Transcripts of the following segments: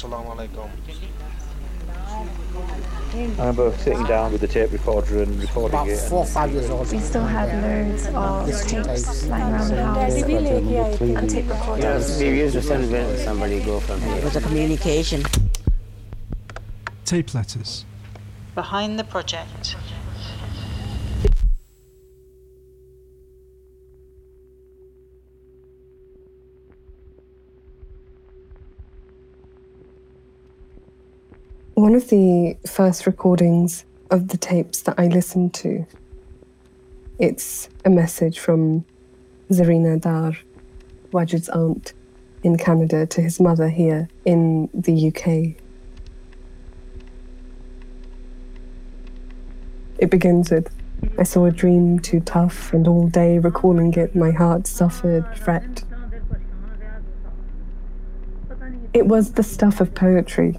Assalamu alaikum. I remember sitting down with the tape recorder and recording About it. four five years old. We still had loads of tapes lying around the house and tape recorders. we used to send when somebody go from It was a communication. Tape letters. Behind the project. One of the first recordings of the tapes that I listened to, it's a message from Zarina Dar, Wajid's aunt in Canada, to his mother here in the UK. It begins with I saw a dream too tough, and all day recalling it, my heart suffered, fret. It was the stuff of poetry.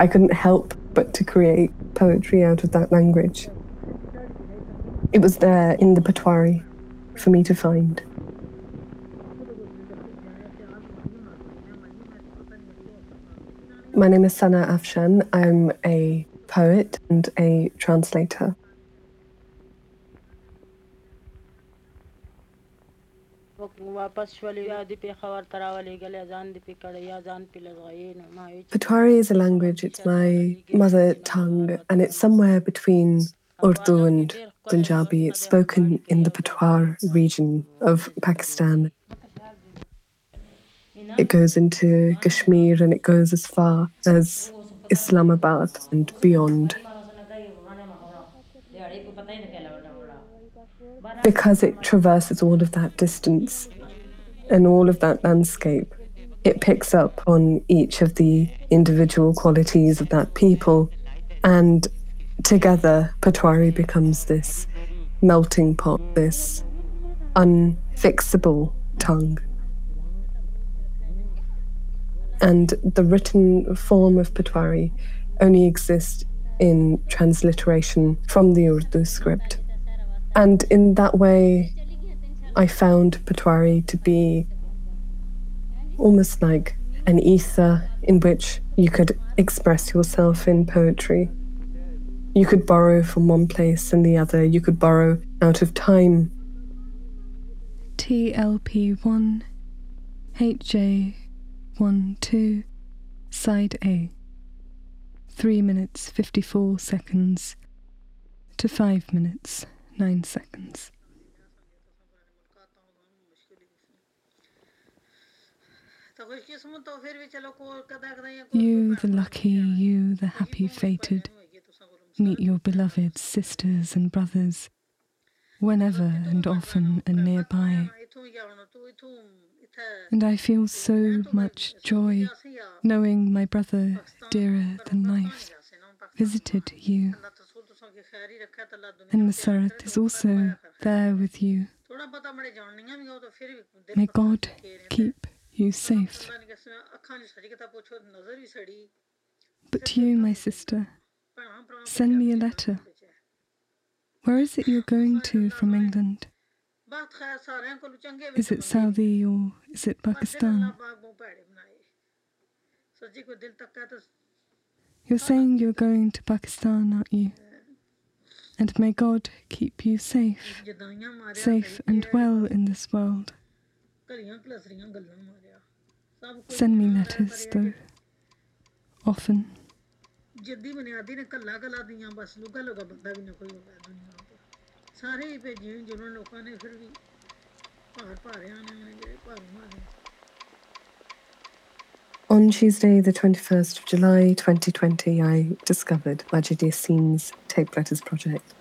I couldn't help but to create poetry out of that language. It was there in the Potwari for me to find. My name is Suna Afshan. I'm a poet and a translator. Potwari is a language, it's my mother tongue, and it's somewhere between Urdu and Punjabi. It's spoken in the Potwar region of Pakistan. It goes into Kashmir and it goes as far as Islamabad and beyond. Because it traverses all of that distance and all of that landscape, it picks up on each of the individual qualities of that people. And together, Potwari becomes this melting pot, this unfixable tongue. And the written form of Potwari only exists in transliteration from the Urdu script. And in that way, I found Potwari to be almost like an ether in which you could express yourself in poetry. You could borrow from one place and the other, you could borrow out of time. TLP1 HJ12 Side A 3 minutes 54 seconds to 5 minutes 9 seconds. You, the lucky, you, the happy fated, meet your beloved sisters and brothers whenever and often and nearby. And I feel so much joy knowing my brother, dearer than life, visited you. And Masarat is also there with you. May God keep you safe. But to you, my sister, send me a letter. Where is it you're going to from England? Is it Saudi or is it Pakistan? You're saying you're going to Pakistan, aren't you? And may God keep you safe, safe and well in this world. Send me letters, though, often. ਜਿੱਦੀ ਬੁਨਿਆਦੀ ਨੇ ਕੱਲਾ ਕੱਲਾ ਦੀਆਂ ਬਸ ਲੁਗਾ ਲੁਗਾ ਬੰਦਾ ਵੀ ਨਾ ਕੋਈ ਹੋਵੇ ਦੁਨੀਆ ਤੇ ਸਾਰੇ ਹੀ ਭੇਜੇ ਜਿਹਨਾਂ ਲੋਕਾਂ ਨੇ ਫਿਰ ਵੀ ਭਾਰ ਭਾਰਿਆਂ ਨੇ ਜਿਹੜੇ ਭਾਰੂ ਮਾਰੇ on Tuesday, the 21st of July 2020, I discovered Majid Yassin's Tape Letters project.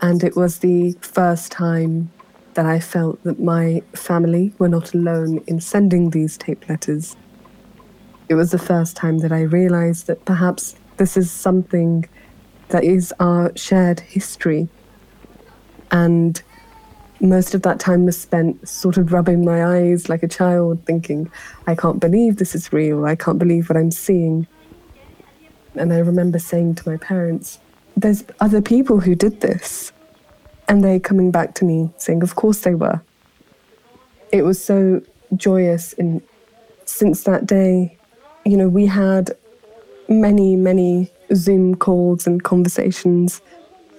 And it was the first time that I felt that my family were not alone in sending these tape letters. It was the first time that I realized that perhaps this is something that is our shared history. And most of that time was spent sort of rubbing my eyes like a child, thinking, I can't believe this is real. I can't believe what I'm seeing. And I remember saying to my parents, There's other people who did this. And they coming back to me saying, Of course they were. It was so joyous. And since that day, you know, we had many, many Zoom calls and conversations.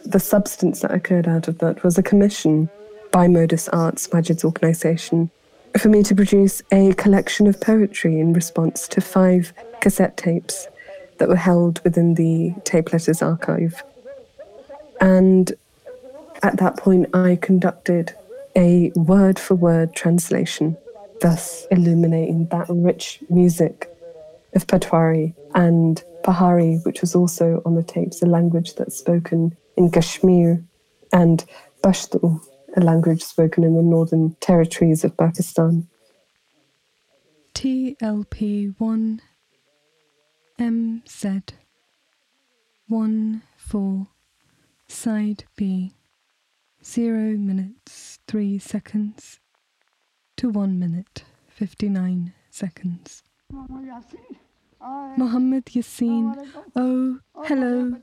The substance that occurred out of that was a commission by Modus Arts, Majid's organisation, for me to produce a collection of poetry in response to five cassette tapes that were held within the Tape Letters archive. And at that point, I conducted a word for word translation, thus illuminating that rich music of Potwari and Pahari, which was also on the tapes, a language that's spoken in Kashmir, and Pashto, a language spoken in the northern territories of Pakistan. TLP 1 MZ 1 4 Side B 0 minutes 3 seconds to 1 minute 59 seconds. Muhammad Yassin, oh, hello,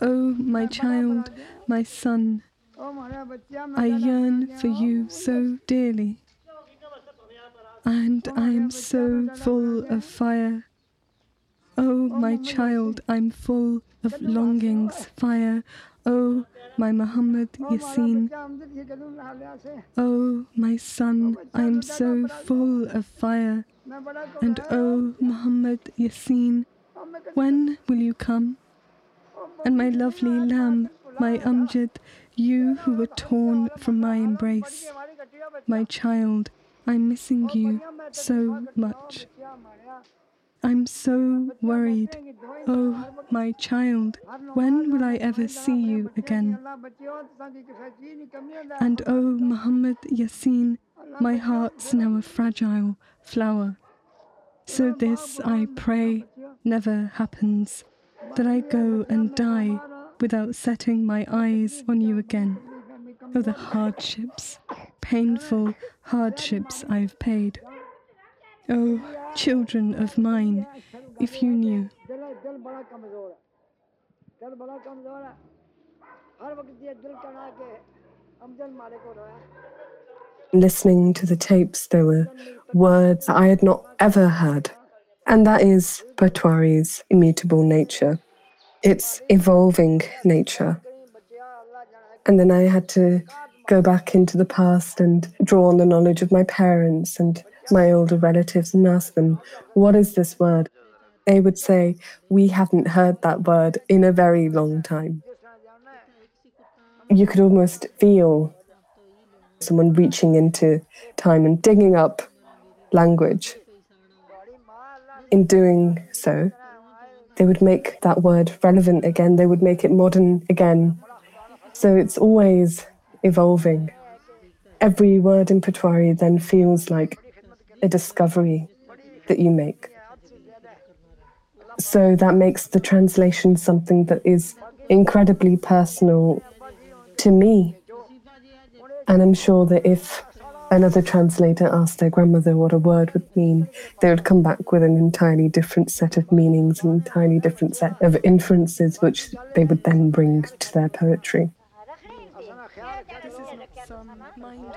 oh, my child, my son, I yearn for you so dearly, and I am so full of fire. Oh, my child, I'm full of longings, fire. Oh, my Muhammad Yassin. Oh, my son, I'm so full of fire. And oh, Muhammad Yassin, when will you come? And my lovely lamb, my Amjad, you who were torn from my embrace. My child, I'm missing you so much. I'm so worried. Oh, my child, when will I ever see you again? And oh, Muhammad Yassin, my heart's now a fragile flower. So this, I pray, never happens, that I go and die without setting my eyes on you again. Oh, the hardships, painful hardships I've paid. Oh, children of mine, if you knew. Listening to the tapes, there were words I had not ever heard. And that is Potwari's immutable nature, its evolving nature. And then I had to go back into the past and draw on the knowledge of my parents and my older relatives and ask them, What is this word? They would say, We haven't heard that word in a very long time. You could almost feel someone reaching into time and digging up language. In doing so, they would make that word relevant again, they would make it modern again. So it's always evolving. Every word in Potwari then feels like a discovery that you make. So that makes the translation something that is incredibly personal to me. And I'm sure that if another translator asked their grandmother what a word would mean, they would come back with an entirely different set of meanings, an entirely different set of inferences, which they would then bring to their poetry. This is not some mind-blown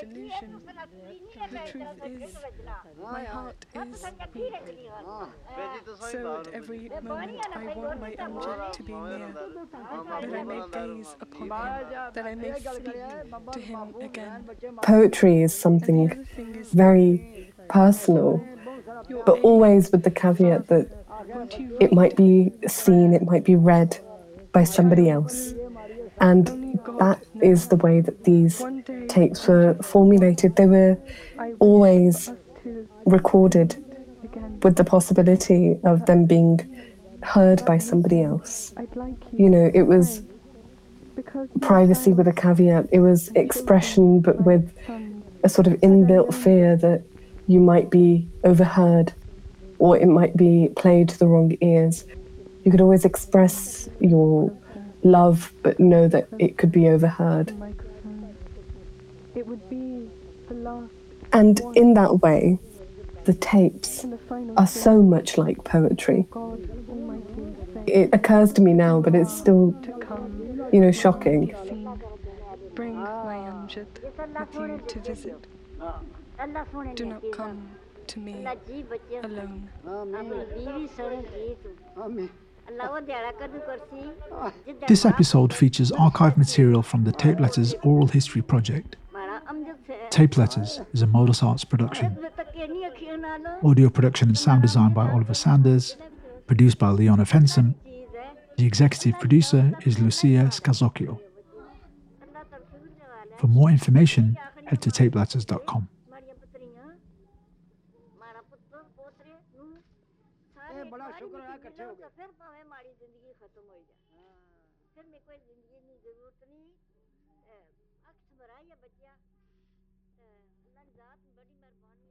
delusion. The truth is, my heart is weak. So at every moment I want my Amjad to be near, that I may gaze upon him, that I may speak to him again. Poetry is something very personal, but always with the caveat that it might be seen, it might be read by somebody else. And that is the way that these tapes were formulated. They were always recorded with the possibility of them being heard by somebody else. You know, it was privacy with a caveat, it was expression, but with a sort of inbuilt fear that you might be overheard or it might be played to the wrong ears. You could always express your love, but know that it could be overheard. And in that way, the tapes are so much like poetry. It occurs to me now, but it's still, you know, shocking. Bring my Amjad with you to visit. Do not come to me alone. This episode features archive material from the Tape Letters Oral History Project. Tape Letters is a Modus Arts production. Audio production and sound design by Oliver Sanders, produced by Leona Fensome. The executive producer is Lucia Scazzocchio. For more information, head to tapeletters.com. अक्स भरा ये बच्चा उन्होंने जात बड़ी मेहरबानी